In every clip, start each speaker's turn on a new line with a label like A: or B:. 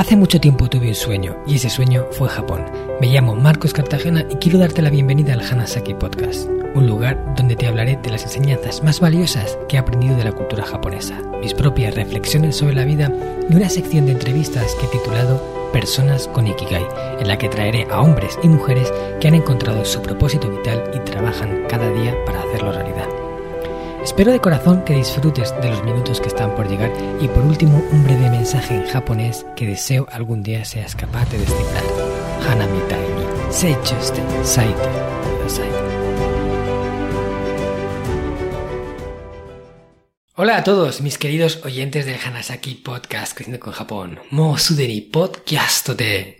A: Hace mucho tiempo tuve un sueño y ese sueño fue Japón. Me llamo Marcos Cartagena y quiero darte la bienvenida al Hanasaki Podcast, un lugar donde te hablaré de las enseñanzas más valiosas que he aprendido de la cultura japonesa, mis propias reflexiones sobre la vida y una sección de entrevistas que he titulado Personas con Ikigai, en la que traeré a hombres y mujeres que han encontrado su propósito vital y trabajan cada día para hacerlo realidad. Espero de corazón que disfrutes de los minutos que están por llegar y por último un breve mensaje en japonés que deseo algún día seas capaz de descifrar. Hanami ni seichuste saite. Hola a todos mis queridos oyentes del Hanasaki Podcast Creciendo con Japón. Mo sudeni podcast de.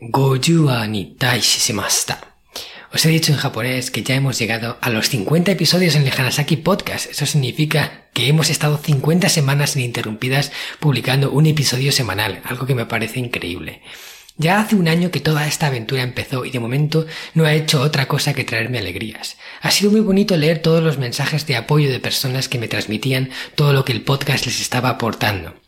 A: Os he dicho en japonés que ya hemos llegado a los 50 episodios en el Hanasaki Podcast. Eso significa que hemos estado 50 semanas ininterrumpidas publicando un episodio semanal, algo que me parece increíble. Ya hace un año que toda esta aventura empezó y de momento no ha hecho otra cosa que traerme alegrías. Ha sido muy bonito leer todos los mensajes de apoyo de personas que me transmitían todo lo que el podcast les estaba aportando.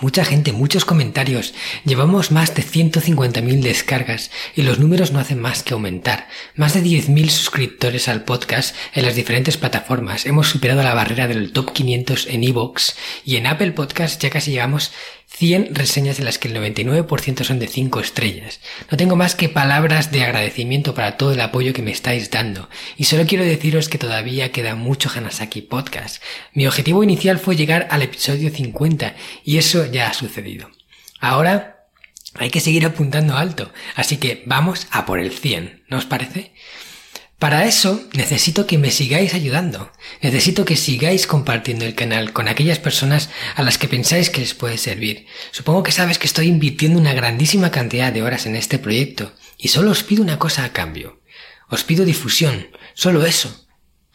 A: Mucha gente, muchos comentarios. Llevamos más de 150.000 descargas y los números no hacen más que aumentar. Más de 10.000 suscriptores al podcast en las diferentes plataformas. Hemos superado la barrera del top 500 en iVoox y en Apple Podcast ya casi llegamos 100 reseñas de las que el 99% son de 5 estrellas. No tengo más que palabras de agradecimiento para todo el apoyo que me estáis dando. Y solo quiero deciros que todavía queda mucho Hanasaki Podcast. Mi objetivo inicial fue llegar al episodio 50 y eso ya ha sucedido. Ahora hay que seguir apuntando alto, así que vamos a por el 100, ¿no os parece? Para eso necesito que me sigáis ayudando. Necesito que sigáis compartiendo el canal con aquellas personas a las que pensáis que les puede servir. Supongo que sabes que estoy invirtiendo una grandísima cantidad de horas en este proyecto y solo os pido una cosa a cambio. Os pido difusión, solo eso.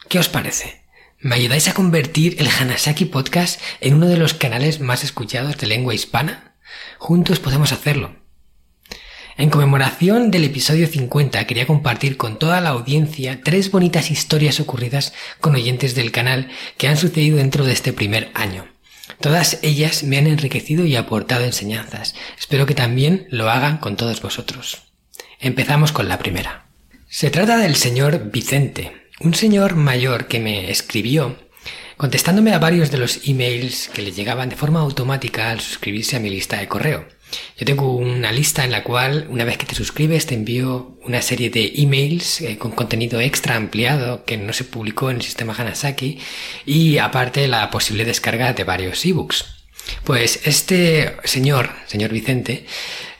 A: ¿Qué os parece? ¿Me ayudáis a convertir el Hanasaki Podcast en uno de los canales más escuchados de lengua hispana? Juntos podemos hacerlo. En conmemoración del episodio 50 quería compartir con toda la audiencia tres bonitas historias ocurridas con oyentes del canal que han sucedido dentro de este primer año. Todas ellas me han enriquecido y aportado enseñanzas. Espero que también lo hagan con todos vosotros. Empezamos con la primera. Se trata del señor Vicente, un señor mayor que me escribió contestándome a varios de los emails que le llegaban de forma automática al suscribirse a mi lista de correo. Yo tengo una lista en la cual, una vez que te suscribes, te envío una serie de emails eh, con contenido extra ampliado que no se publicó en el sistema Hanasaki y aparte la posible descarga de varios ebooks. Pues este señor, señor Vicente,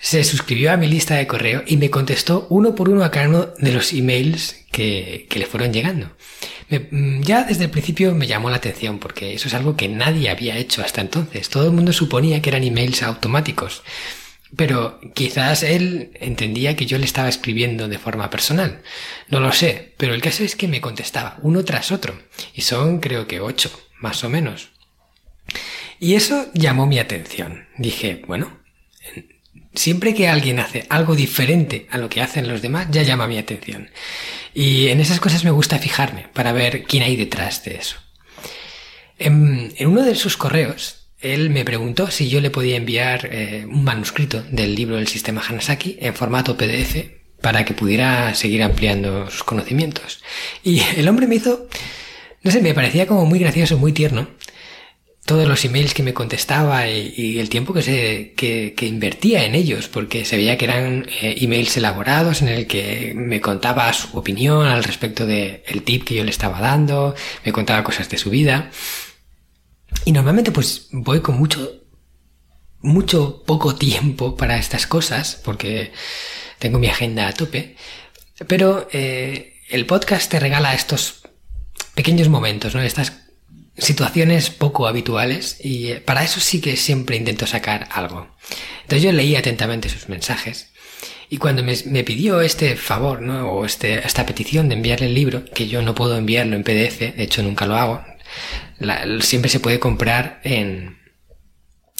A: se suscribió a mi lista de correo y me contestó uno por uno a cada uno de los emails que, que le fueron llegando. Mm, ya desde el principio me llamó la atención porque eso es algo que nadie había hecho hasta entonces. Todo el mundo suponía que eran emails automáticos. Pero quizás él entendía que yo le estaba escribiendo de forma personal. No lo sé, pero el caso es que me contestaba uno tras otro. Y son creo que ocho, más o menos. Y eso llamó mi atención. Dije, bueno, siempre que alguien hace algo diferente a lo que hacen los demás, ya llama mi atención. Y en esas cosas me gusta fijarme para ver quién hay detrás de eso. En, uno de sus correos, él me preguntó si yo le podía enviar eh, un manuscrito del libro del sistema Hanasaki en formato PDF para que pudiera seguir ampliando sus conocimientos. Y el hombre me hizo, no sé, me parecía como muy gracioso, muy tierno, todos los emails que me contestaba y, el tiempo que, se, que, invertía en ellos, porque se veía que eran eh, emails elaborados en el que me contaba su opinión al respecto del el tip que yo le estaba dando, me contaba cosas de su vida. Y normalmente pues voy con mucho, mucho poco tiempo para estas cosas, porque tengo mi agenda a tope, pero eh, el podcast te regala estos pequeños momentos, ¿no? Estas situaciones poco habituales y eh, para eso sí que siempre intento sacar algo. Entonces yo leí atentamente sus mensajes y cuando me, pidió este favor, ¿no? O este, esta petición de enviarle el libro, que yo no puedo enviarlo en PDF, de hecho nunca lo hago, siempre se puede comprar en,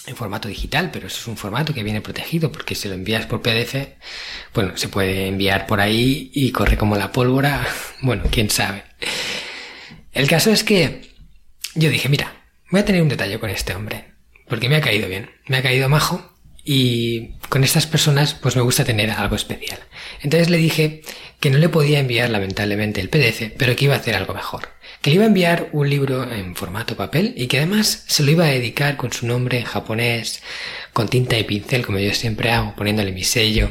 A: en formato digital, pero eso es un formato que viene protegido porque si lo envías por PDF, bueno, se puede enviar por ahí y corre como la pólvora, bueno, quién sabe. El caso es que yo dije, mira, voy a tener un detalle con este hombre, porque me ha caído bien, me ha caído majo y con estas personas pues me gusta tener algo especial. Entonces le dije que no le podía enviar lamentablemente el PDF, pero que iba a hacer algo mejor. Que le iba a enviar un libro en formato papel y que además se lo iba a dedicar con su nombre en japonés, con tinta y pincel como yo siempre hago, poniéndole mi sello.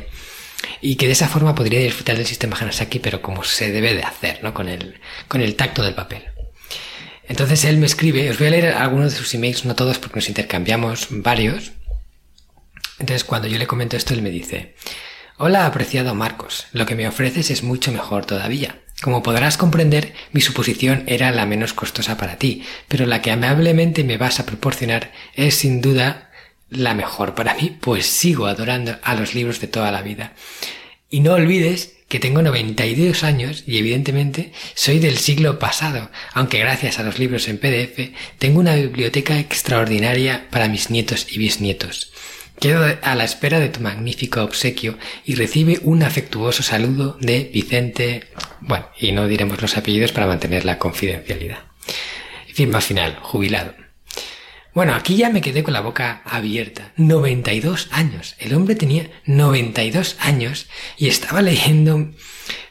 A: Y que de esa forma podría disfrutar del sistema Hanasaki, pero como se debe de hacer, ¿no? Con el, con el tacto del papel. Entonces él me escribe, os voy a leer algunos de sus emails, no todos porque nos intercambiamos varios, entonces cuando yo le comento esto, él me dice, Hola, apreciado Marcos, lo que me ofreces es mucho mejor todavía. Como podrás comprender, mi suposición era la menos costosa para ti, pero la que amablemente me vas a proporcionar es sin duda la mejor para mí, pues sigo adorando a los libros de toda la vida. Y no olvides que tengo 92 años y evidentemente soy del siglo pasado, aunque gracias a los libros en PDF tengo una biblioteca extraordinaria para mis nietos y bisnietos. Quedo a la espera de tu magnífico obsequio y recibe un afectuoso saludo de Vicente. Bueno, y no diremos los apellidos para mantener la confidencialidad. Firma final, jubilado. Bueno, aquí ya me quedé con la boca abierta. 92 años. El hombre tenía 92 años y estaba leyendo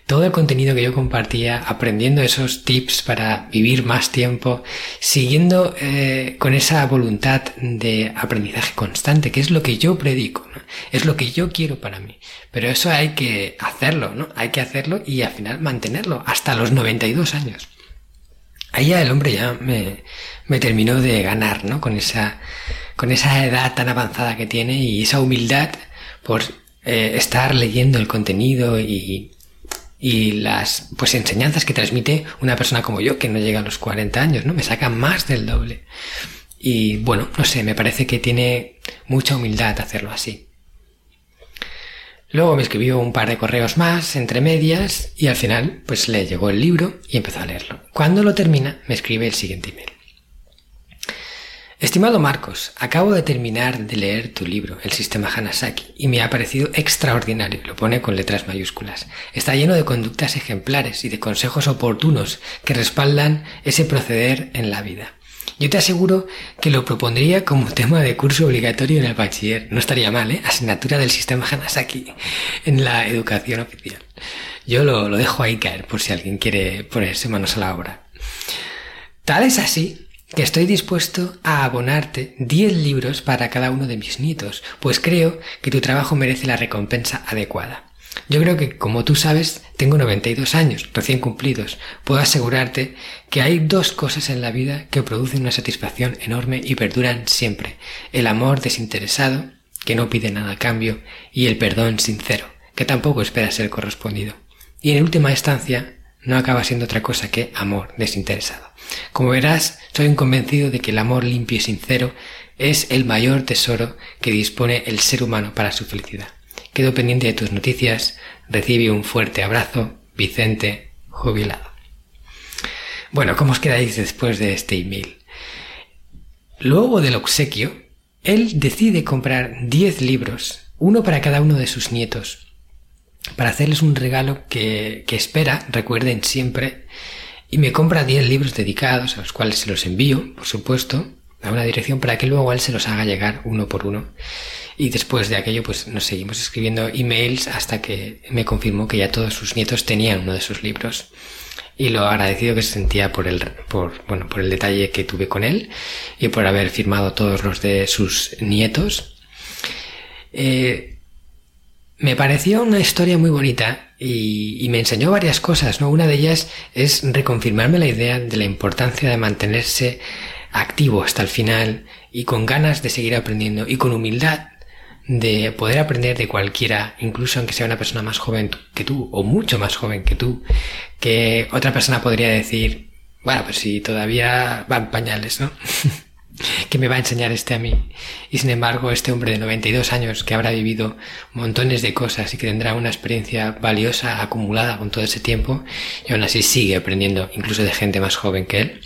A: todo el contenido que yo compartía, aprendiendo esos tips para vivir más tiempo, siguiendo eh, con esa voluntad de aprendizaje constante, que es lo que yo predico, es lo que yo quiero para mí. Pero eso hay que hacerlo, ¿no? Hay que hacerlo y al final mantenerlo hasta los 92 años. Ahí ya el hombre ya me, me terminó de ganar, ¿no? Con esa, con esa edad tan avanzada que tiene y esa humildad por eh, estar leyendo el contenido y, y las pues enseñanzas que transmite una persona como yo que no llega a los 40 años, ¿no? Me saca más del doble. Y bueno, no sé, me parece que tiene mucha humildad hacerlo así. Luego me escribió un par de correos más, entre medias, y al final pues le llegó el libro y empezó a leerlo. Cuando lo termina, me escribe el siguiente email. Estimado Marcos, acabo de terminar de leer tu libro, El sistema Hanasaki, y me ha parecido extraordinario, lo pone con letras mayúsculas. Está lleno de conductas ejemplares y de consejos oportunos que respaldan ese proceder en la vida. Yo te aseguro que lo propondría como tema de curso obligatorio en el bachiller. No estaría mal, ¿eh? Asignatura del sistema Hanasaki en la educación oficial. Yo lo, lo dejo ahí caer por si alguien quiere ponerse manos a la obra. Tal es así que estoy dispuesto a abonarte 10 libros para cada uno de mis nietos, pues creo que tu trabajo merece la recompensa adecuada. Yo creo que, como tú sabes, tengo 92 años, recién cumplidos. Puedo asegurarte que hay dos cosas en la vida que producen una satisfacción enorme y perduran siempre. El amor desinteresado, que no pide nada a cambio, y el perdón sincero, que tampoco espera ser correspondido. Y en última instancia, no acaba siendo otra cosa que amor desinteresado. Como verás, soy un convencido de que el amor limpio y sincero es el mayor tesoro que dispone el ser humano para su felicidad. Quedo pendiente de tus noticias. Recibe un fuerte abrazo, Vicente, jubilado. Bueno, ¿cómo os quedáis después de este email? Luego del obsequio, él decide comprar 10 libros, uno para cada uno de sus nietos, para hacerles un regalo que, que espera recuerden siempre y me compra 10 libros dedicados a los cuales se los envío, por supuesto, a una dirección para que luego él se los haga llegar uno por uno. Y después de aquello, pues nos seguimos escribiendo emails hasta que me confirmó que ya todos sus nietos tenían uno de sus libros. Y lo agradecido que se sentía por el, por, bueno, por el detalle que tuve con él y por haber firmado todos los de sus nietos. Eh, me pareció una historia muy bonita y, me enseñó varias cosas, ¿no? Una de ellas es reconfirmarme la idea de la importancia de mantenerse activo hasta el final y con ganas de seguir aprendiendo y con humildad de poder aprender de cualquiera, incluso aunque sea una persona más joven que tú o mucho más joven que tú, que otra persona podría decir, bueno, pues si todavía van pañales, ¿no? que me va a enseñar este a mí. Y sin embargo, este hombre de 92 años que habrá vivido montones de cosas y que tendrá una experiencia valiosa acumulada con todo ese tiempo y aún así sigue aprendiendo incluso de gente más joven que él,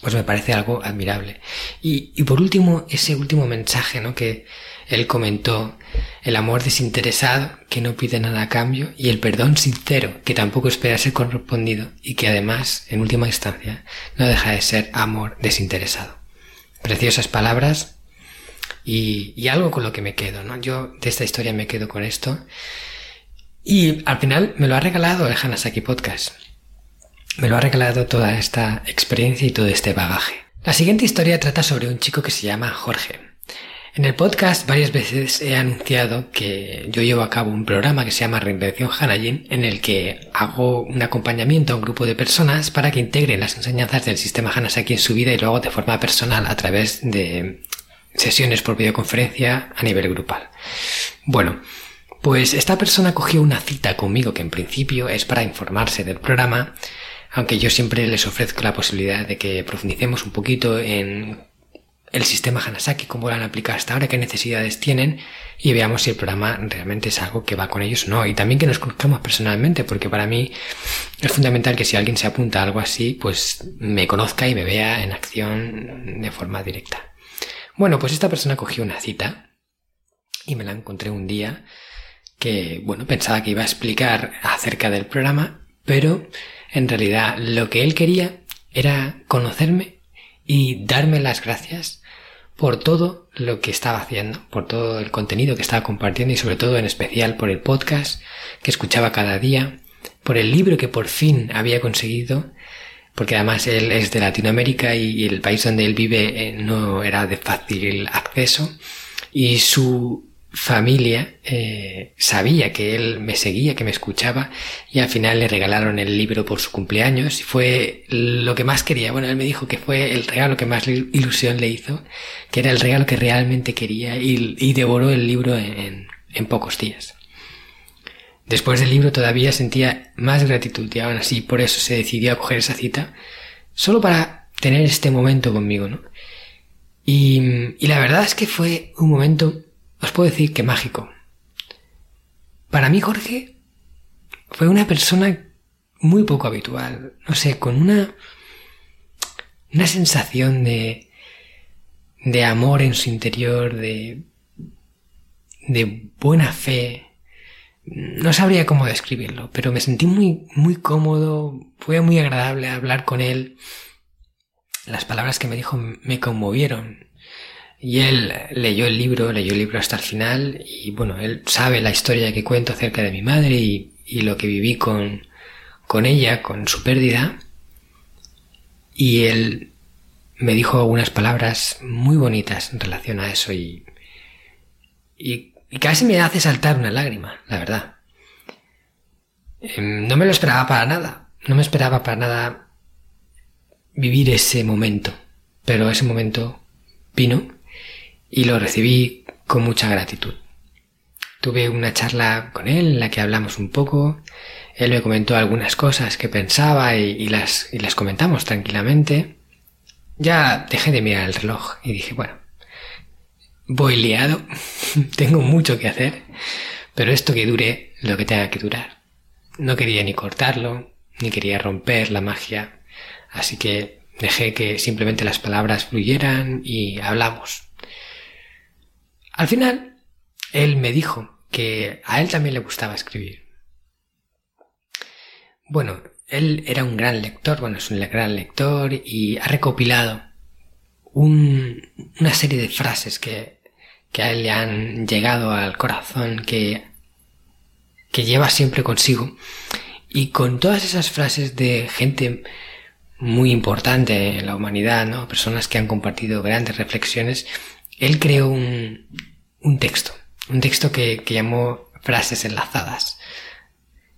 A: pues me parece algo admirable. Y, y por último, ese último mensaje, ¿no? Que él comentó, el amor desinteresado que no pide nada a cambio y el perdón sincero que tampoco espera ser correspondido y que además, en última instancia, no deja de ser amor desinteresado. Preciosas palabras y, algo con lo que me quedo, ¿no? Yo de esta historia me quedo con esto. Y al final me lo ha regalado el Hanasaki Podcast. Me lo ha regalado toda esta experiencia y todo este bagaje. La siguiente historia trata sobre un chico que se llama Jorge. En el podcast varias veces he anunciado que yo llevo a cabo un programa que se llama Reinvención Hanajin en el que hago un acompañamiento a un grupo de personas para que integren las enseñanzas del sistema Hanasaki en su vida y lo hago de forma personal a través de sesiones por videoconferencia a nivel grupal. Bueno, pues esta persona cogió una cita conmigo que en principio es para informarse del programa, aunque yo siempre les ofrezco la posibilidad de que profundicemos un poquito en el sistema Hanasaki, cómo lo han aplicado hasta ahora, qué necesidades tienen y veamos si el programa realmente es algo que va con ellos o no. Y también que nos conozcamos personalmente, porque para mí es fundamental que si alguien se apunta a algo así, pues me conozca y me vea en acción de forma directa. Bueno, pues esta persona cogió una cita y me la encontré un día que, bueno, pensaba que iba a explicar acerca del programa, pero en realidad lo que él quería era conocerme y darme las gracias por todo lo que estaba haciendo, por todo el contenido que estaba compartiendo y sobre todo en especial por el podcast que escuchaba cada día, por el libro que por fin había conseguido, porque además él es de Latinoamérica y el país donde él vive eh, no era de fácil acceso y su familia eh, sabía que él me seguía, que me escuchaba y al final le regalaron el libro por su cumpleaños y fue lo que más quería. Bueno, él me dijo que fue el regalo que más ilusión le hizo, que era el regalo que realmente quería y, devoró el libro en, en, pocos días. Después del libro todavía sentía más gratitud y aún así por eso se decidió a coger esa cita, solo para tener este momento conmigo, ¿no? Y, y la verdad es que fue un momento os puedo decir que mágico. Para mí Jorge fue una persona muy poco habitual, no sé, con una una sensación de de amor en su interior, de de buena fe. No sabría cómo describirlo, pero me sentí muy muy cómodo, fue muy agradable hablar con él. Las palabras que me dijo me conmovieron. Y él leyó el libro, leyó el libro hasta el final y bueno, él sabe la historia que cuento acerca de mi madre y, lo que viví con, con ella, con su pérdida. Y él me dijo algunas palabras muy bonitas en relación a eso y, y, y casi me hace saltar una lágrima, la verdad. Em, no me lo esperaba para nada, no me esperaba para nada vivir ese momento, pero ese momento vino y lo recibí con mucha gratitud. Tuve una charla con él en la que hablamos un poco, él me comentó algunas cosas que pensaba y, las, y las comentamos tranquilamente. Ya dejé de mirar el reloj y dije, bueno, voy liado, tengo mucho que hacer, pero esto que dure lo que tenga que durar. No quería ni cortarlo, ni quería romper la magia, así que dejé que simplemente las palabras fluyeran y hablamos. Al final, él me dijo que a él también le gustaba escribir. Bueno, él era un gran lector, bueno, es un gran lector y ha recopilado una serie de frases que, que a él le han llegado al corazón, que, que lleva siempre consigo. Y con todas esas frases de gente muy importante en la humanidad, ¿no? Personas que han compartido grandes reflexiones, él creó un, texto, un texto que, que llamó frases enlazadas.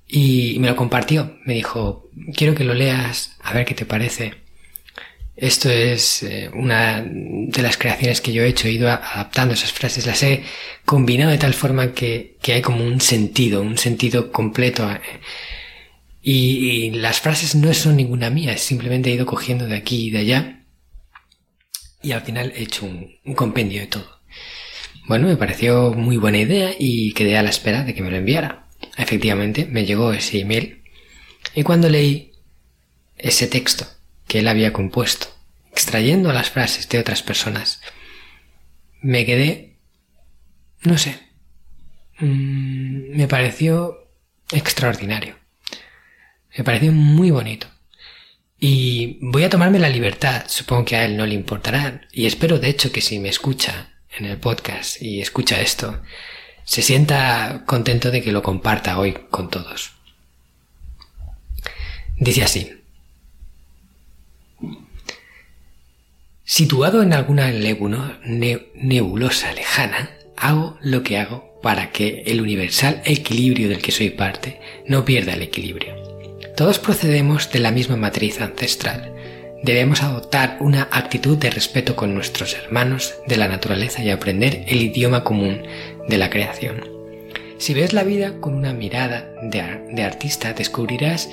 A: Y me lo compartió, me dijo, quiero que lo leas, a ver qué te parece. Esto es eh, una de las creaciones que yo he hecho, he ido adaptando esas frases, las he combinado de tal forma que, que hay como un sentido, un sentido completo. Eh. Y, las frases no son ninguna mía, simplemente he ido cogiendo de aquí y de allá y al final he hecho un, compendio de todo. Bueno, me pareció muy buena idea y quedé a la espera de que me lo enviara. Efectivamente, me llegó ese email y cuando leí ese texto que él había compuesto, extrayendo las frases de otras personas, me quedé, no sé, mm, me pareció extraordinario. Me pareció muy bonito. Y voy a tomarme la libertad, supongo que a él no le importará, y espero de hecho que si me escucha en el podcast y escucha esto, se sienta contento de que lo comparta hoy con todos. Dice así. Situado en alguna nebulosa lejana, hago lo que hago para que el universal equilibrio del que soy parte no pierda el equilibrio. Todos procedemos de la misma matriz ancestral. Debemos adoptar una actitud de respeto con nuestros hermanos de la naturaleza y aprender el idioma común de la creación. Si ves la vida con una mirada de, artista, descubrirás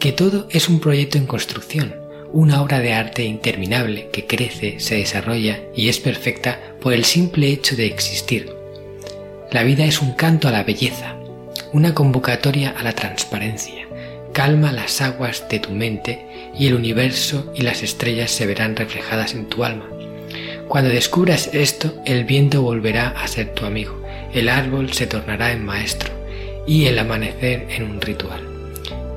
A: que todo es un proyecto en construcción, una obra de arte interminable que crece, se desarrolla y es perfecta por el simple hecho de existir. La vida es un canto a la belleza, una convocatoria a la transparencia. Calma las aguas de tu mente y el universo y las estrellas se verán reflejadas en tu alma. Cuando descubras esto, el viento volverá a ser tu amigo, el árbol se tornará en maestro y el amanecer en un ritual.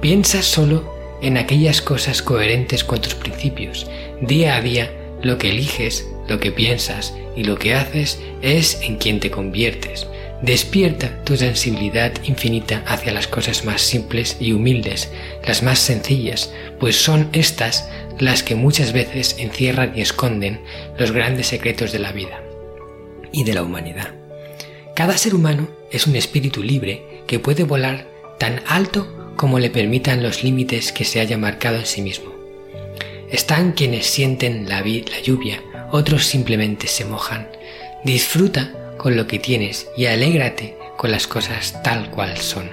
A: Piensa solo en aquellas cosas coherentes con tus principios. Día a día, lo que eliges, lo que piensas y lo que haces es en quien te conviertes. Despierta tu sensibilidad infinita hacia las cosas más simples y humildes, las más sencillas, pues son estas las que muchas veces encierran y esconden los grandes secretos de la vida y de la humanidad. Cada ser humano es un espíritu libre que puede volar tan alto como le permitan los límites que se haya marcado en sí mismo. Están quienes sienten la, la lluvia, otros simplemente se mojan. Disfruta con lo que tienes y alégrate con las cosas tal cual son.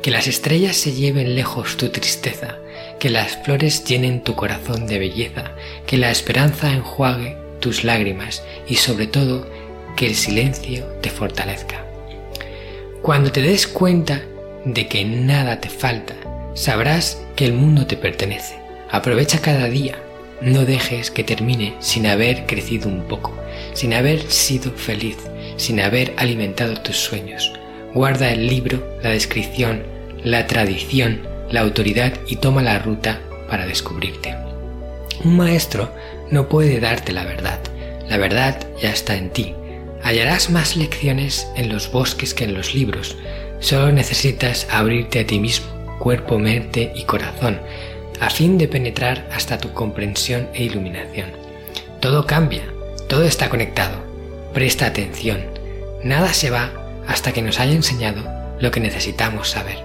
A: Que las estrellas se lleven lejos tu tristeza, que las flores llenen tu corazón de belleza, que la esperanza enjuague tus lágrimas y sobre todo que el silencio te fortalezca. Cuando te des cuenta de que nada te falta, sabrás que el mundo te pertenece. Aprovecha cada día, no dejes que termine sin haber crecido un poco, sin haber sido feliz, sin haber alimentado tus sueños. Guarda el libro, la descripción, la tradición, la autoridad y toma la ruta para descubrirte. Un maestro no puede darte la verdad, la verdad ya está en ti. Hallarás más lecciones en los bosques que en los libros, Solo necesitas abrirte a ti mismo, cuerpo, mente y corazón, a fin de penetrar hasta tu comprensión e iluminación. Todo cambia, todo está conectado. Presta atención. Nada se va hasta que nos haya enseñado lo que necesitamos saber.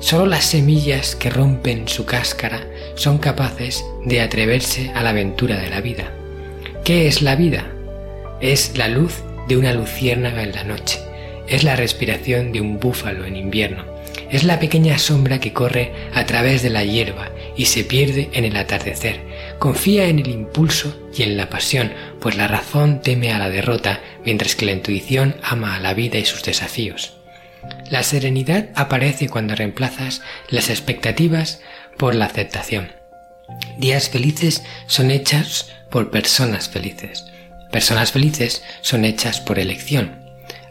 A: Solo las semillas que rompen su cáscara son capaces de atreverse a la aventura de la vida. ¿Qué es la vida? Es la luz de una luciérnaga en la noche es la respiración de un búfalo en invierno. Es la pequeña sombra que corre a través de la hierba y se pierde en el atardecer. Confía en el impulso y en la pasión, pues la razón teme a la derrota, mientras que la intuición ama a la vida y sus desafíos. La serenidad aparece cuando reemplazas las expectativas por la aceptación. Días felices son hechas por personas felices. Personas felices son hechas por elección.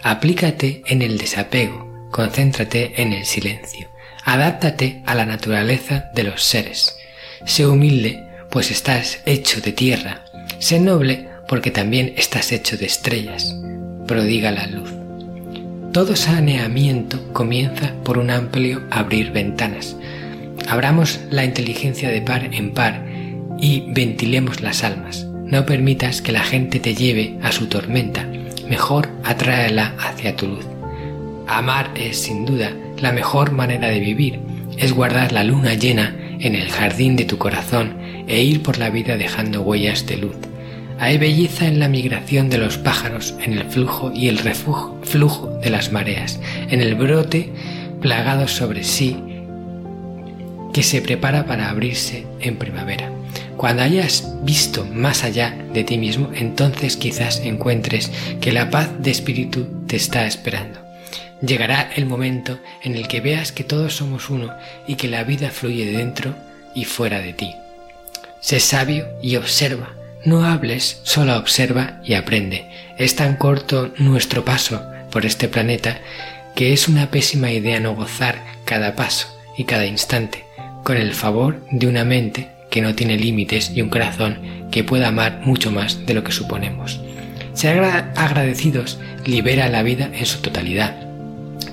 A: Aplícate en el desapego, concéntrate en el silencio, adáptate a la naturaleza de los seres. Sé humilde, pues estás hecho de tierra. Sé noble, porque también estás hecho de estrellas. Prodiga la luz. Todo saneamiento comienza por un amplio abrir ventanas. Abramos la inteligencia de par en par y ventilemos las almas. No permitas que la gente te lleve a su tormenta mejor atráela hacia tu luz. Amar es sin duda la mejor manera de vivir, es guardar la luna llena en el jardín de tu corazón e ir por la vida dejando huellas de luz. Hay belleza en la migración de los pájaros, en el flujo y el refugio, flujo de las mareas, en el brote plagado sobre sí que se prepara para abrirse en primavera. Cuando hayas visto más allá de ti mismo, entonces quizás encuentres que la paz de espíritu te está esperando. Llegará el momento en el que veas que todos somos uno y que la vida fluye dentro y fuera de ti. Sé sabio y observa. No hables, solo observa y aprende. Es tan corto nuestro paso por este planeta que es una pésima idea no gozar cada paso y cada instante con el favor de una mente que no tiene límites y un corazón que pueda amar mucho más de lo que suponemos. Ser agradecidos libera la vida en su totalidad.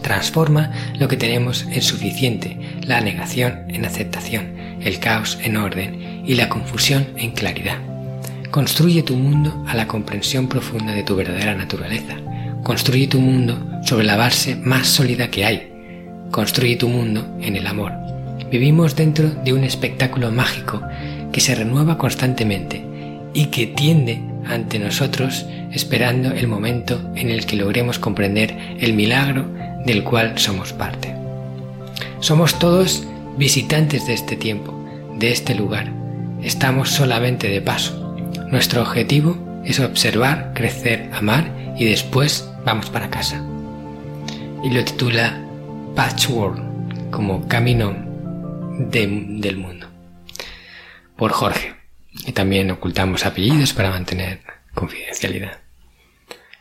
A: Transforma lo que tenemos en suficiente, la negación en aceptación, el caos en orden y la confusión en claridad. Construye tu mundo a la comprensión profunda de tu verdadera naturaleza. Construye tu mundo sobre la base más sólida que hay. Construye tu mundo en el amor. Vivimos dentro de un espectáculo mágico que se renueva constantemente y que tiende ante nosotros esperando el momento en el que logremos comprender el milagro del cual somos parte. Somos todos visitantes de este tiempo, de este lugar. Estamos solamente de paso. Nuestro objetivo es observar, crecer, amar y después vamos para casa. Y lo titula Patchwork como camino del mundo. Por Jorge. Y también ocultamos apellidos para mantener confidencialidad.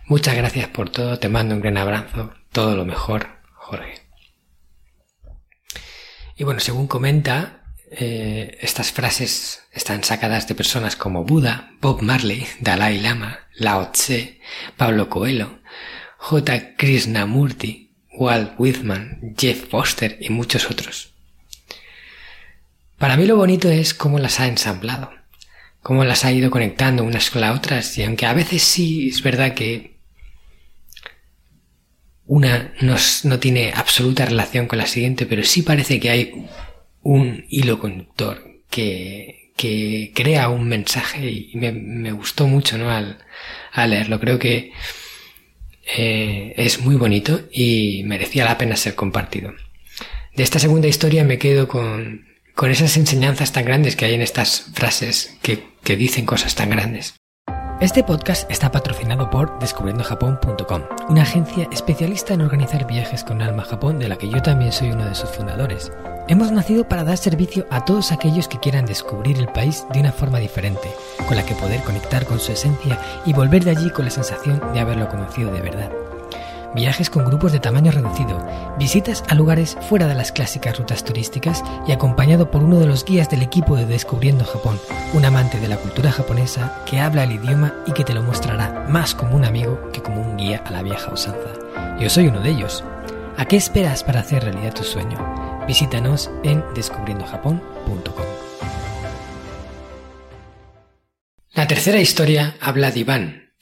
A: Muchas gracias por todo, te mando un gran abrazo, todo lo mejor, Jorge. Y bueno, según comenta, eh, estas frases están sacadas de personas como Buda, Bob Marley, Dalai Lama, Lao Tse, Pablo Coelho, J. Krishnamurti, Walt Whitman, Jeff Foster y muchos otros. Para mí lo bonito es cómo las ha ensamblado, cómo las ha ido conectando unas con las otras y aunque a veces sí es verdad que una no, tiene absoluta relación con la siguiente, pero sí parece que hay un hilo conductor que, que crea un mensaje y me, gustó mucho ¿no? al, leerlo. Creo que eh, es muy bonito y merecía la pena ser compartido. De esta segunda historia me quedo con, con esas enseñanzas tan grandes que hay en estas frases que, que dicen cosas tan grandes. Este podcast está patrocinado por descubriendojapón.com, una agencia especialista en organizar viajes con alma a Japón de la que yo también soy uno de sus fundadores. Hemos nacido para dar servicio a todos aquellos que quieran descubrir el país de una forma diferente, con la que poder conectar con su esencia y volver de allí con la sensación de haberlo conocido de verdad viajes con grupos de tamaño reducido, visitas a lugares fuera de las clásicas rutas turísticas y acompañado por uno de los guías del equipo de Descubriendo Japón, un amante de la cultura japonesa que habla el idioma y que te lo mostrará más como un amigo que como un guía a la vieja usanza. Yo soy uno de ellos. ¿A qué esperas para hacer realidad tu sueño? Visítanos en descubriendojapón.com. La tercera historia habla de Iván,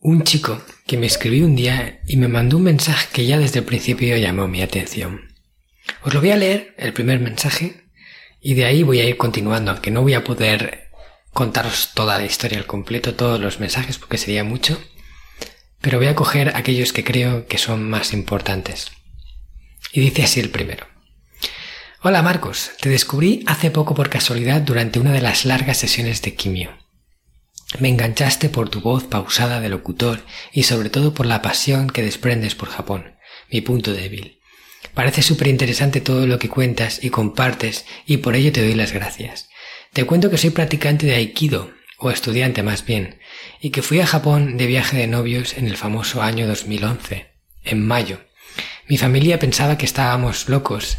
A: un chico que me escribió un día y me mandó un mensaje que ya desde el principio llamó mi atención. Os lo voy a leer, el primer mensaje, y de ahí voy a ir continuando, aunque no voy a poder contaros toda la historia al completo, todos los mensajes, porque sería mucho, pero voy a coger aquellos que creo que son más importantes. Y dice así el primero. Hola Marcos, te descubrí hace poco por casualidad durante una de las largas sesiones de quimio. Me enganchaste por tu voz pausada de locutor y sobre todo por la pasión que desprendes por Japón, mi punto débil. Parece súper interesante todo lo que cuentas y compartes y por ello te doy las gracias. Te cuento que soy practicante de Aikido, o estudiante más bien, y que fui a Japón de viaje de novios en el famoso año 2011, en mayo. Mi familia pensaba que estábamos locos,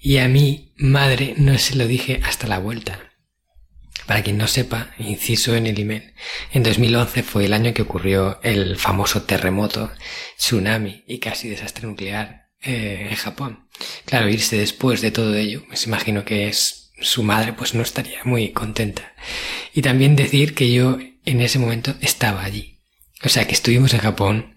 A: y a mi madre no se lo dije hasta la vuelta. Para quien no sepa, inciso en el email, en 2011 fue el año que ocurrió el famoso terremoto, tsunami y casi desastre nuclear eh, en Japón. Claro, irse después de todo ello, pues imagino que es su madre pues no estaría muy contenta. Y también decir que yo en ese momento estaba allí. O sea que estuvimos en Japón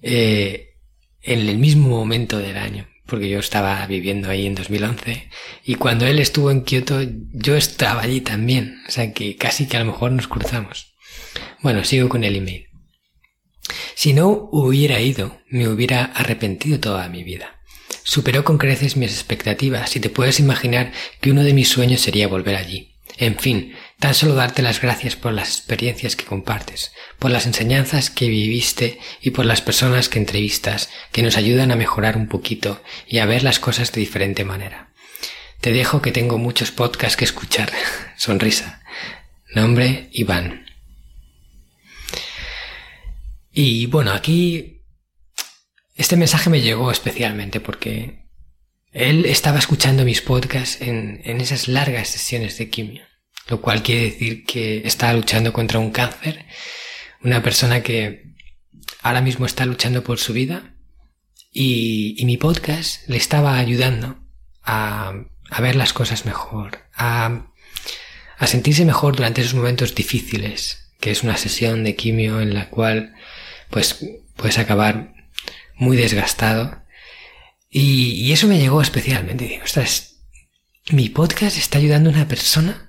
A: eh, en el mismo momento del año porque yo estaba viviendo ahí en 2011 y cuando él estuvo en Kioto yo estaba allí también, o sea que casi que a lo mejor nos cruzamos. Bueno, sigo con el email. Si no hubiera ido, me hubiera arrepentido toda mi vida. Superó con creces mis expectativas y te puedes imaginar que uno de mis sueños sería volver allí. En fin, tan solo darte las gracias por las experiencias que compartes, por las enseñanzas que viviste y por las personas que entrevistas, que nos ayudan a mejorar un poquito y a ver las cosas de diferente manera. Te dejo que tengo muchos podcasts que escuchar. Sonrisa. Nombre Iván. Y bueno, aquí este mensaje me llegó especialmente porque él estaba escuchando mis podcasts en, esas largas sesiones de quimio, lo cual quiere decir que estaba luchando contra un cáncer, una persona que ahora mismo está luchando por su vida y, mi podcast le estaba ayudando a, a ver las cosas mejor, a, a sentirse mejor durante esos momentos difíciles, que es una sesión de quimio en la cual pues puedes acabar muy desgastado. Y, y eso me llegó especialmente. Digo, ostras, mi podcast está ayudando a una persona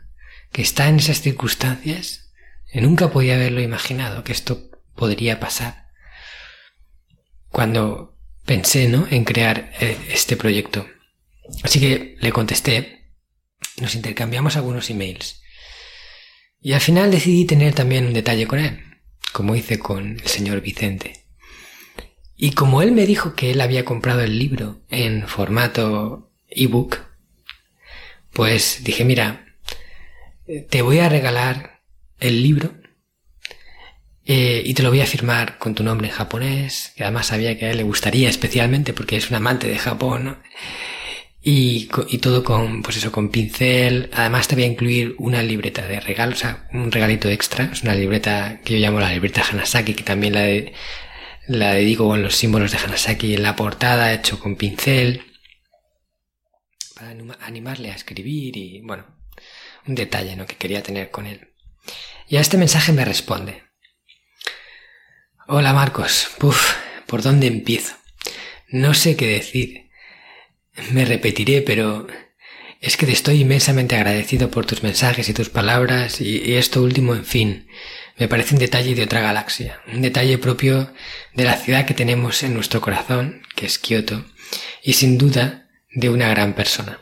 A: que está en esas circunstancias. Y nunca podía haberlo imaginado que esto podría pasar. Cuando pensé, ¿no? En crear eh, este proyecto. Así que le contesté, nos intercambiamos algunos emails. Y al final decidí tener también un detalle con él, como hice con el señor Vicente. Y como él me dijo que él había comprado el libro en formato ebook, pues dije, mira, te voy a regalar el libro eh, y te lo voy a firmar con tu nombre en japonés, que además sabía que a él le gustaría especialmente porque es un amante de Japón, y, todo con, pues eso, con pincel. Además te voy a incluir una libreta de regalo, o sea, un regalito extra. Es una libreta que yo llamo la libreta Hanasaki, que también la, de, la dedico con los símbolos de Hanasaki en la portada, hecho con pincel. Para animarle a escribir y, bueno, un detalle, ¿no? Que quería tener con él. Y a este mensaje me responde. Hola Marcos, Puf, ¿por dónde empiezo? No sé qué decir. Me repetiré, pero es que te estoy inmensamente agradecido por tus mensajes y tus palabras y, esto último, en fin, me parece un detalle de otra galaxia, un detalle propio de la ciudad que tenemos en nuestro corazón, que es Kioto, y sin duda de una gran persona.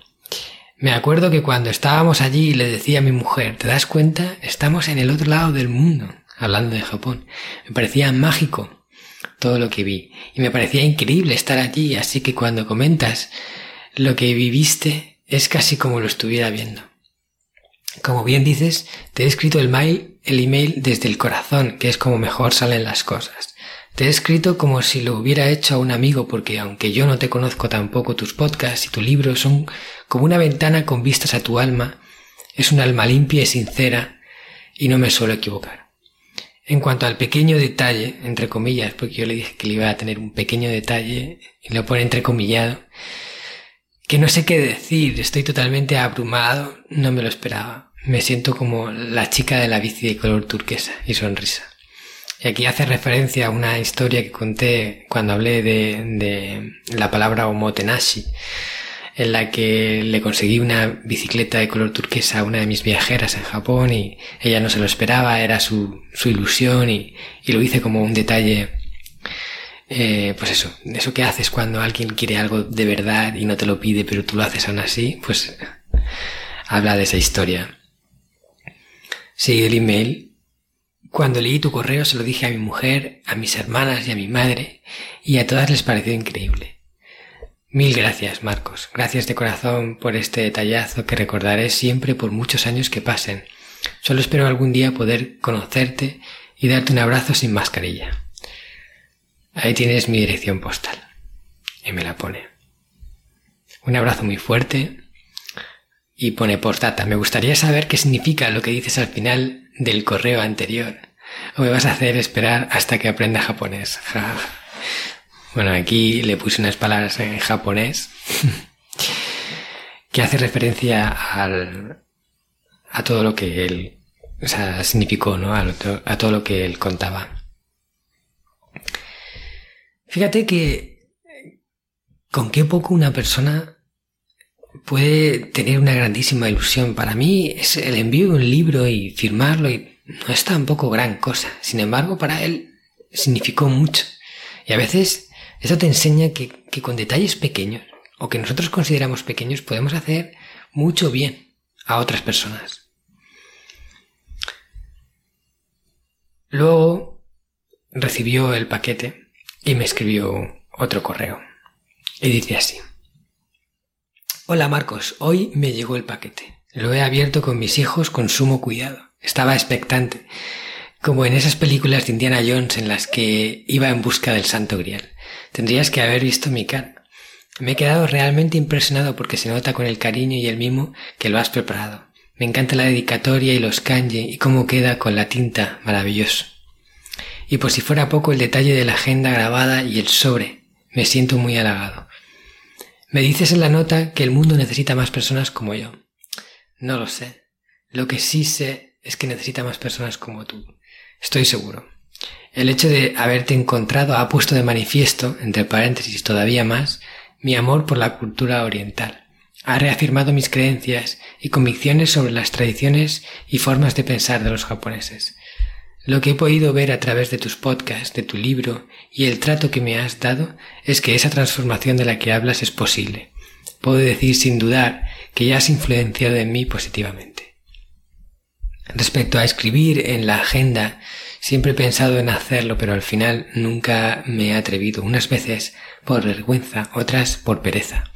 A: Me acuerdo que cuando estábamos allí le decía a mi mujer, ¿te das cuenta? Estamos en el otro lado del mundo hablando de Japón. Me parecía mágico todo lo que vi y me parecía increíble estar allí, así que cuando comentas lo que viviste es casi como lo estuviera viendo. Como bien dices, te he escrito el mail, el email desde el corazón, que es como mejor salen las cosas. Te he escrito como si lo hubiera hecho a un amigo porque aunque yo no te conozco tampoco, tus podcasts y tu libro son como una ventana con vistas a tu alma. Es un alma limpia y sincera y no me suelo equivocar. En cuanto al pequeño detalle, entre comillas, porque yo le dije que le iba a tener un pequeño detalle, y lo pone entrecomillado, que no sé qué decir, estoy totalmente abrumado, no me lo esperaba. Me siento como la chica de la bici de color turquesa y sonrisa. Y aquí hace referencia a una historia que conté cuando hablé de, de la palabra omotenashi, en la que le conseguí una bicicleta de color turquesa a una de mis viajeras en Japón y ella no se lo esperaba, era su, su ilusión y, y lo hice como un detalle, eh, pues eso, eso que haces cuando alguien quiere algo de verdad y no te lo pide pero tú lo haces aún así, pues habla de esa historia. Sí, el email. Cuando leí tu correo se lo dije a mi mujer, a mis hermanas y a mi madre y a todas les pareció increíble. Mil gracias, Marcos. Gracias de corazón por este detallazo que recordaré siempre por muchos años que pasen. Solo espero algún día poder conocerte y darte un abrazo sin mascarilla. Ahí tienes mi dirección postal. Y me la pone. Un abrazo muy fuerte. Y pone postdata. Me gustaría saber qué significa lo que dices al final del correo anterior. O me vas a hacer esperar hasta que aprenda japonés. Bueno, aquí le puse unas palabras en japonés que hace referencia al, a todo lo que él, o sea, significó, ¿no? A, a todo lo que él contaba. Fíjate que con qué poco una persona puede tener una grandísima ilusión. Para mí es el envío de un libro y firmarlo y no es tampoco gran cosa. Sin embargo, para él significó mucho. Y a veces eso te enseña que, con detalles pequeños, o que nosotros consideramos pequeños, podemos hacer mucho bien a otras personas. Luego recibió el paquete y me escribió otro correo. Y dice así. Hola Marcos, hoy me llegó el paquete. Lo he abierto con mis hijos con sumo cuidado. Estaba expectante, como en esas películas de Indiana Jones en las que iba en busca del Santo Grial. Tendrías que haber visto mi cara. Me he quedado realmente impresionado porque se nota con el cariño y el mimo que lo has preparado. Me encanta la dedicatoria y los kanji y cómo queda con la tinta maravilloso. Y por si fuera poco el detalle de la agenda grabada y el sobre. Me siento muy halagado. Me dices en la nota que el mundo necesita más personas como yo. No lo sé. Lo que sí sé es que necesita más personas como tú. Estoy seguro. El hecho de haberte encontrado ha puesto de manifiesto, entre paréntesis todavía más, mi amor por la cultura oriental. Ha reafirmado mis creencias y convicciones sobre las tradiciones y formas de pensar de los japoneses. Lo que he podido ver a través de tus podcasts, de tu libro y el trato que me has dado es que esa transformación de la que hablas es posible. Puedo decir sin dudar que ya has influenciado en mí positivamente. Respecto a escribir en la agenda, siempre he pensado en hacerlo, pero al final nunca me he atrevido, unas veces por vergüenza, otras por pereza.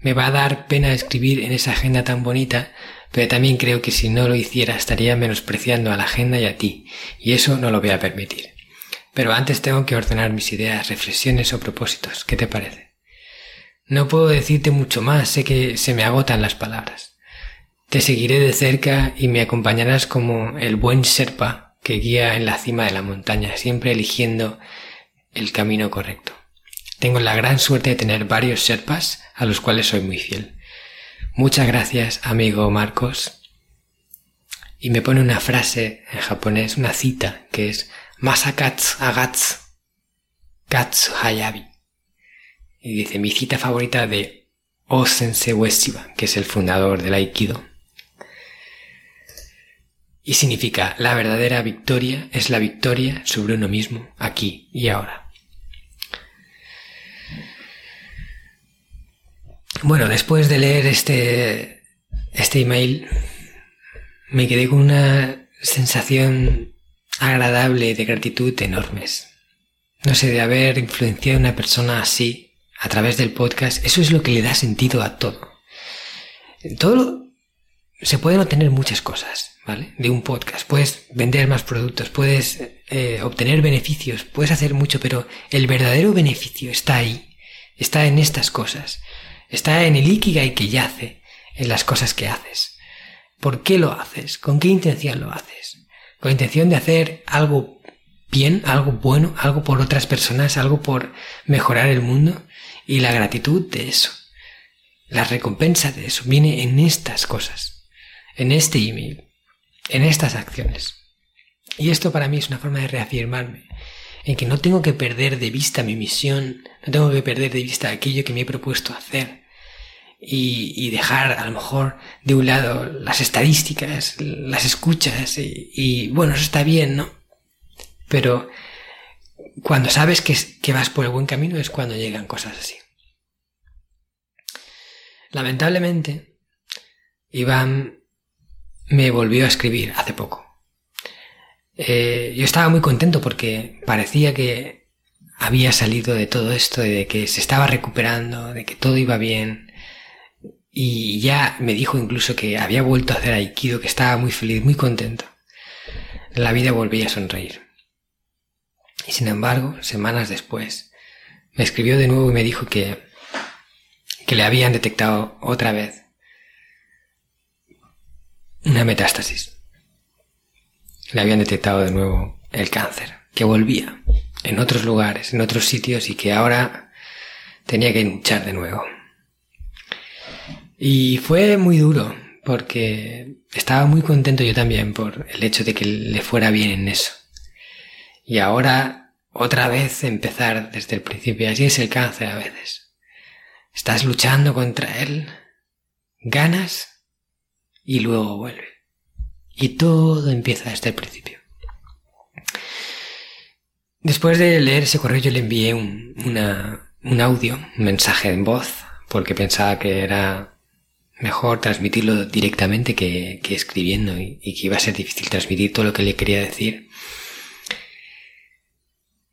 A: Me va a dar pena escribir en esa agenda tan bonita, pero también creo que si no lo hiciera estaría menospreciando a la agenda y a ti, y eso no lo voy a permitir. Pero antes tengo que ordenar mis ideas, reflexiones o propósitos. ¿Qué te parece? No puedo decirte mucho más, sé que se me agotan las palabras. Te seguiré de cerca y me acompañarás como el buen Serpa que guía en la cima de la montaña, siempre eligiendo el camino correcto. Tengo la gran suerte de tener varios Sherpas a los cuales soy muy fiel. Muchas gracias, amigo Marcos. Y me pone una frase en japonés, una cita, que es Masakatsu agatsu katsu hayabi. Y dice, mi cita favorita de Osense Ueshiba, que es el fundador del Aikido. Y significa, la verdadera victoria es la victoria sobre uno mismo, aquí y ahora. Bueno, después de leer este, este email, me quedé con una sensación agradable de gratitud enormes. No sé, de haber influenciado a una persona así a través del podcast, eso es lo que le da sentido a todo. Todo se pueden obtener muchas cosas, ¿vale? De un podcast. Puedes vender más productos, puedes eh, obtener beneficios, puedes hacer mucho, pero el verdadero beneficio está ahí, está en estas cosas. Está en el Ikigai que yace en las cosas que haces. ¿Por qué lo haces? ¿Con qué intención lo haces? ¿Con intención de hacer algo bien, algo bueno, algo por otras personas, algo por mejorar el mundo? Y la gratitud de eso, la recompensa de eso, viene en estas cosas, en este email, en estas acciones. Y esto para mí es una forma de reafirmarme en que no tengo que perder de vista mi misión, no tengo que perder de vista aquello que me he propuesto hacer, y, dejar a lo mejor de un lado las estadísticas, las escuchas y, bueno, eso está bien, ¿no? Pero cuando sabes que, que vas por el buen camino es cuando llegan cosas así. Lamentablemente, Iván me volvió a escribir hace poco. Eh, yo estaba muy contento porque parecía que había salido de todo esto, de que se estaba recuperando, de que todo iba bien, y ya me dijo incluso que había vuelto a hacer aikido, que estaba muy feliz, muy contento. La vida volvía a sonreír. Y sin embargo, semanas después, me escribió de nuevo y me dijo que, que le habían detectado otra vez una metástasis. Le habían detectado de nuevo el cáncer, que volvía en otros lugares, en otros sitios y que ahora tenía que luchar de nuevo. Y fue muy duro, porque estaba muy contento yo también por el hecho de que le fuera bien en eso. Y ahora, otra vez, empezar desde el principio. Así es el cáncer a veces. Estás luchando contra él, ganas y luego vuelve. Y todo empieza desde el principio. Después de leer ese correo yo le envié un, un audio, un mensaje en voz, porque pensaba que era mejor transmitirlo directamente que, escribiendo y, que iba a ser difícil transmitir todo lo que le quería decir.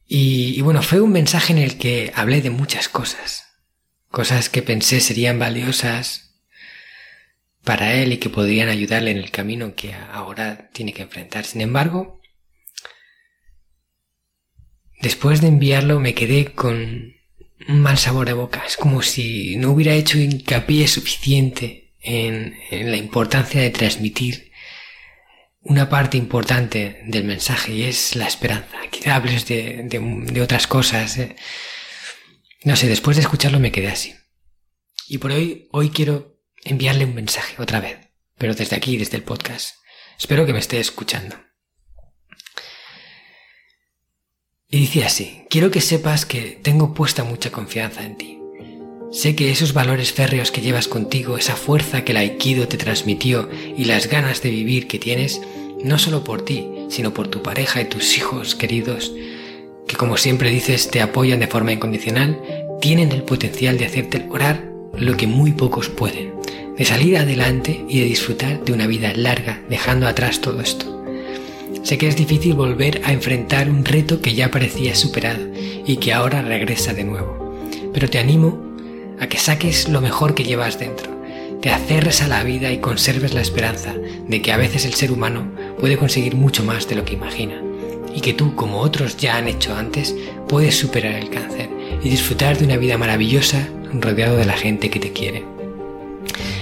A: Y, y, bueno, fue un mensaje en el que hablé de muchas cosas, cosas que pensé serían valiosas para él y que podrían ayudarle en el camino que ahora tiene que enfrentar. Sin embargo, después de enviarlo me quedé con un mal sabor de boca. Es como si no hubiera hecho hincapié suficiente en, la importancia de transmitir una parte importante del mensaje y es la esperanza. Quizá hables de, otras cosas. Eh. No sé, después de escucharlo me quedé así. Y por hoy, hoy quiero enviarle un mensaje otra vez, pero desde aquí, desde el podcast. Espero que me esté escuchando. Y dice así, quiero que sepas que tengo puesta mucha confianza en ti. Sé que esos valores férreos que llevas contigo, esa fuerza que el aikido te transmitió y las ganas de vivir que tienes, no solo por ti, sino por tu pareja y tus hijos queridos, que como siempre dices te apoyan de forma incondicional, tienen el potencial de hacerte lograr lo que muy pocos pueden, de salir adelante y de disfrutar de una vida larga dejando atrás todo esto. Sé que es difícil volver a enfrentar un reto que ya parecía superado y que ahora regresa de nuevo, pero te animo a que saques lo mejor que llevas dentro, te acerres a la vida y conserves la esperanza de que a veces el ser humano puede conseguir mucho más de lo que imagina y que tú, como otros ya han hecho antes, puedes superar el cáncer y disfrutar de una vida maravillosa rodeado de la gente que te quiere.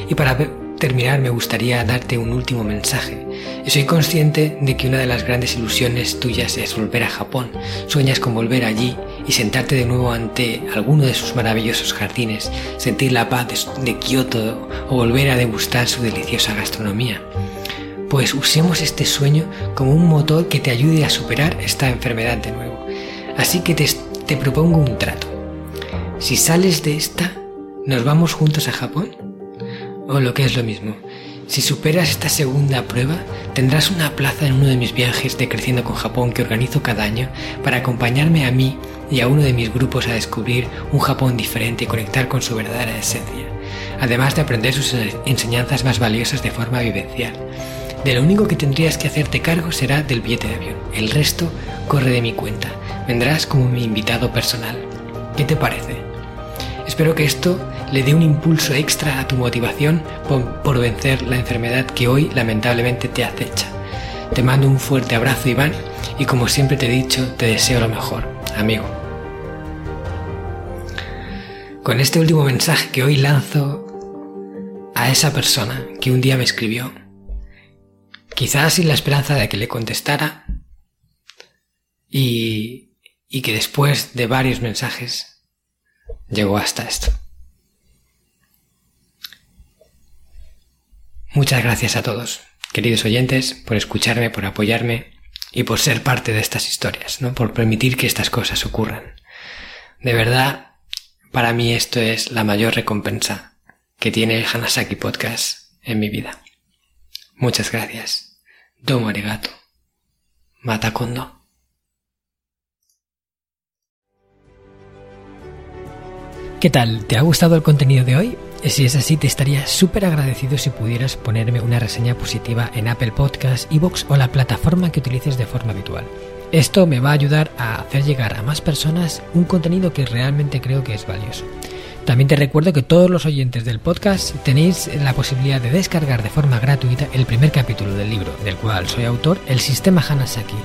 A: Y para terminar me gustaría darte un último mensaje. Soy consciente de que una de las grandes ilusiones tuyas es volver a Japón. Sueñas con volver allí y sentarte de nuevo ante alguno de sus maravillosos jardines, sentir la paz de Kioto o volver a degustar su deliciosa gastronomía. Pues usemos este sueño como un motor que te ayude a superar esta enfermedad de nuevo. Así que te, te propongo un trato. Si sales de esta, ¿nos vamos juntos a Japón? O lo que es lo mismo, si superas esta segunda prueba, tendrás una plaza en uno de mis viajes de Creciendo con Japón que organizo cada año para acompañarme a mí y a uno de mis grupos a descubrir un Japón diferente y conectar con su verdadera esencia, además de aprender sus enseñanzas más valiosas de forma vivencial. De lo único que tendrías que hacerte cargo será del billete de avión. El resto corre de mi cuenta. Vendrás como mi invitado personal. ¿Qué te parece? Espero que esto le dé un impulso extra a tu motivación por, vencer la enfermedad que hoy lamentablemente te acecha. Te mando un fuerte abrazo Iván y como siempre te he dicho, te deseo lo mejor, amigo. Con este último mensaje que hoy lanzo a esa persona que un día me escribió, quizás sin la esperanza de que le contestara y, y que después de varios mensajes llegó hasta esto. Muchas gracias a todos, queridos oyentes, por escucharme, por apoyarme y por ser parte de estas historias, ¿no? Por permitir que estas cosas ocurran. De verdad, para mí esto es la mayor recompensa que tiene el Hanasaki Podcast en mi vida. Muchas gracias. Domo arigato. Mata kondo. ¿Qué tal? ¿Te ha gustado el contenido de hoy? Si es así, te estaría súper agradecido si pudieras ponerme una reseña positiva en Apple Podcasts, Evox o la plataforma que utilices de forma habitual. Esto me va a ayudar a hacer llegar a más personas un contenido que realmente creo que es valioso. También te recuerdo que todos los oyentes del podcast tenéis la posibilidad de descargar de forma gratuita el primer capítulo del libro, del cual soy autor, El Sistema Hanasaki,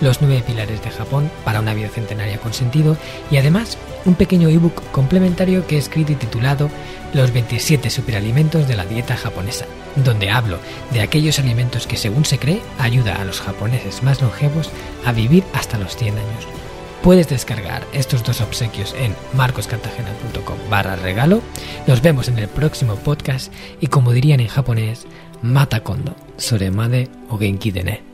A: los nueve pilares de Japón para una vida centenaria con sentido, y además un pequeño ebook complementario que he escrito y titulado Los 27 superalimentos de la dieta japonesa, donde hablo de aquellos alimentos que según se cree ayuda a los japoneses más longevos a vivir hasta los 100 años. Puedes descargar estos dos obsequios en marcoscartagena.com barra regalo. Nos vemos en el próximo podcast y como dirían en japonés, mata kondo, soremade o genki.